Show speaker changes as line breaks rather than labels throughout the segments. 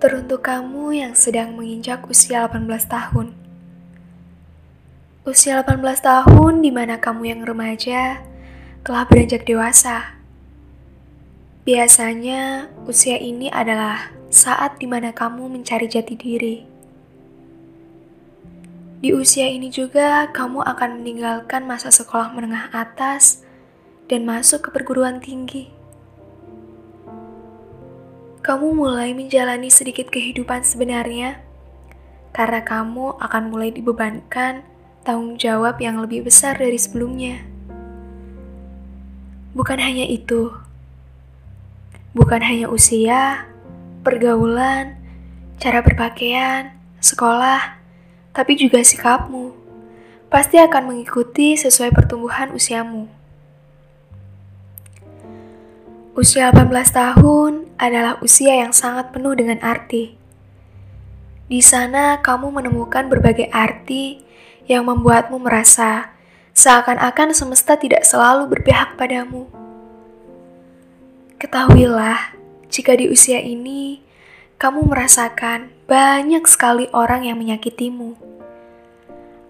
Teruntuk kamu yang sedang menginjak usia 18 tahun. Usia 18 tahun di mana kamu yang remaja telah beranjak dewasa. Biasanya usia ini adalah saat di mana kamu mencari jati diri. Di usia ini juga kamu akan meninggalkan masa sekolah menengah atas dan masuk ke perguruan tinggi kamu mulai menjalani sedikit kehidupan sebenarnya karena kamu akan mulai dibebankan tanggung jawab yang lebih besar dari sebelumnya. Bukan hanya itu, bukan hanya usia, pergaulan, cara berpakaian, sekolah, tapi juga sikapmu pasti akan mengikuti sesuai pertumbuhan usiamu. Usia 18 tahun adalah usia yang sangat penuh dengan arti. Di sana kamu menemukan berbagai arti yang membuatmu merasa seakan-akan semesta tidak selalu berpihak padamu. Ketahuilah, jika di usia ini kamu merasakan banyak sekali orang yang menyakitimu.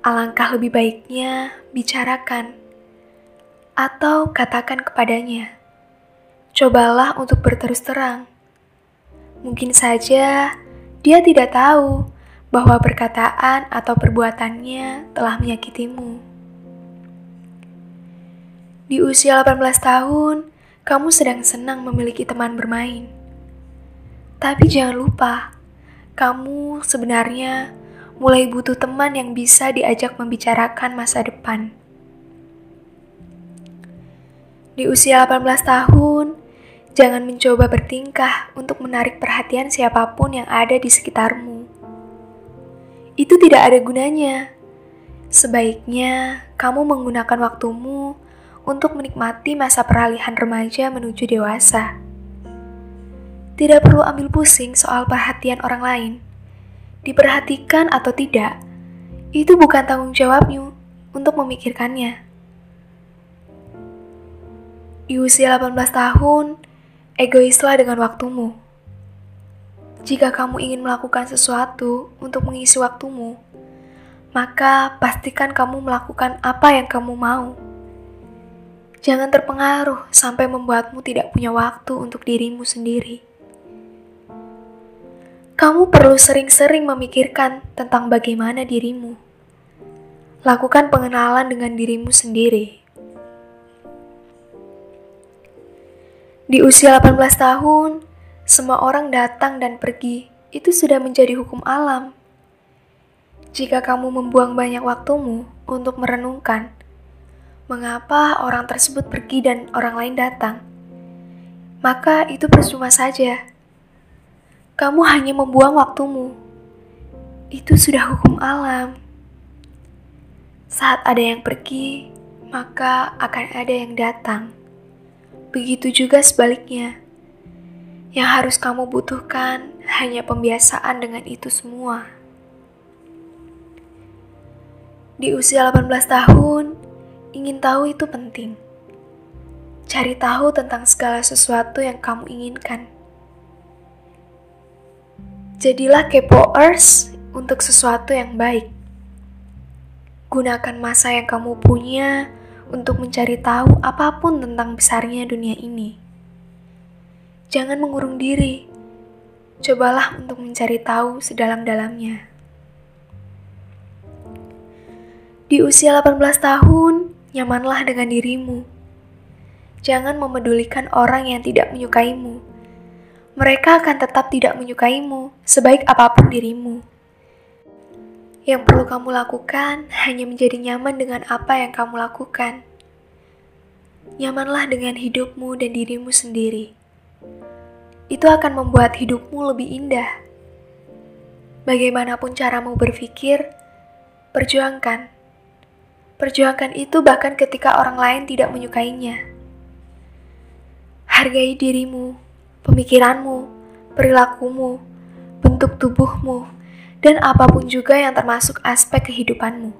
Alangkah lebih baiknya bicarakan atau katakan kepadanya cobalah untuk berterus terang. Mungkin saja dia tidak tahu bahwa perkataan atau perbuatannya telah menyakitimu. Di usia 18 tahun, kamu sedang senang memiliki teman bermain. Tapi jangan lupa, kamu sebenarnya mulai butuh teman yang bisa diajak membicarakan masa depan. Di usia 18 tahun, Jangan mencoba bertingkah untuk menarik perhatian siapa pun yang ada di sekitarmu. Itu tidak ada gunanya. Sebaiknya kamu menggunakan waktumu untuk menikmati masa peralihan remaja menuju dewasa. Tidak perlu ambil pusing soal perhatian orang lain. Diperhatikan atau tidak, itu bukan tanggung jawabmu untuk memikirkannya. Di usia 18 tahun, Egoislah dengan waktumu. Jika kamu ingin melakukan sesuatu untuk mengisi waktumu, maka pastikan kamu melakukan apa yang kamu mau. Jangan terpengaruh sampai membuatmu tidak punya waktu untuk dirimu sendiri. Kamu perlu sering-sering memikirkan tentang bagaimana dirimu. Lakukan pengenalan dengan dirimu sendiri Di usia 18 tahun, semua orang datang dan pergi. Itu sudah menjadi hukum alam. Jika kamu membuang banyak waktumu untuk merenungkan mengapa orang tersebut pergi dan orang lain datang, maka itu percuma saja. Kamu hanya membuang waktumu. Itu sudah hukum alam. Saat ada yang pergi, maka akan ada yang datang. Begitu juga sebaliknya. Yang harus kamu butuhkan hanya pembiasaan dengan itu semua. Di usia 18 tahun, ingin tahu itu penting. Cari tahu tentang segala sesuatu yang kamu inginkan. Jadilah kepoers untuk sesuatu yang baik. Gunakan masa yang kamu punya untuk mencari tahu apa pun tentang besarnya dunia ini. Jangan mengurung diri, cobalah untuk mencari tahu sedalam-dalamnya. Di usia 18 tahun, nyamanlah dengan dirimu. Jangan memedulikan orang yang tidak menyukaimu. Mereka akan tetap tidak menyukaimu, sebaik apa pun dirimu. Yang perlu kamu lakukan hanya menjadi nyaman dengan apa yang kamu lakukan. Nyamanlah dengan hidupmu dan dirimu sendiri. Itu akan membuat hidupmu lebih indah. Bagaimanapun caramu berpikir, perjuangkan. Perjuangkan itu bahkan ketika orang lain tidak menyukainya. Hargai dirimu, pemikiranmu, perilakumu, bentuk tubuhmu dan apa pun juga yang termasuk aspek kehidupanmu.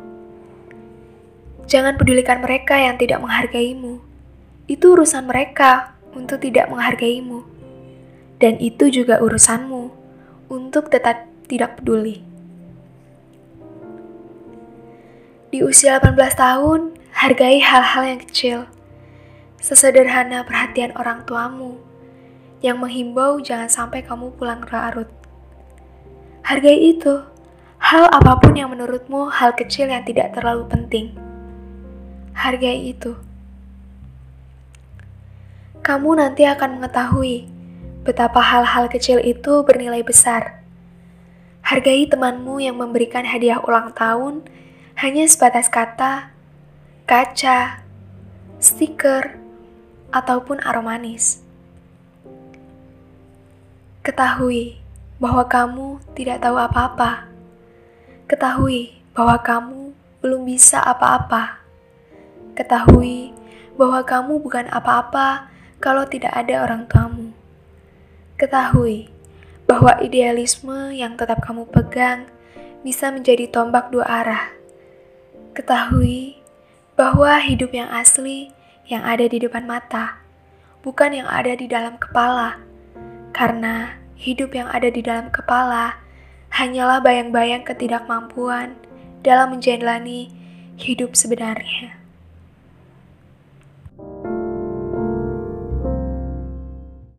Jangan pedulikan mereka yang tidak menghargaimu. Itu urusan mereka untuk tidak menghargaimu. Dan itu juga urusanmu untuk tetap tidak peduli. Di usia 18 tahun, hargai hal-hal yang kecil. Sesederhana perhatian orang tuamu yang menghimbau jangan sampai kamu pulang larut. Hargai itu. Hal apa pun yang menurutmu hal kecil yang tidak terlalu penting. Hargai itu. Kamu nanti akan mengetahui betapa hal-hal kecil itu bernilai besar. Hargai temanmu yang memberikan hadiah ulang tahun hanya sebatas kata, kaca, stiker, ataupun aromanis. Ketahui bahwa kamu tidak tahu apa-apa. Ketahui bahwa kamu belum bisa apa-apa. Ketahui bahwa kamu bukan apa-apa kalau tidak ada orang tuamu. Ketahui bahwa idealisme yang tetap kamu pegang bisa menjadi tombak dua arah Ketahui bahwa hidup yang asli yang ada di depan mata, bukan yang ada di dalam kepala. Karena hidup yang ada di dalam kepala hanyalah bayang-bayang ketidakmampuan dalam menjalani hidup sebenarnya.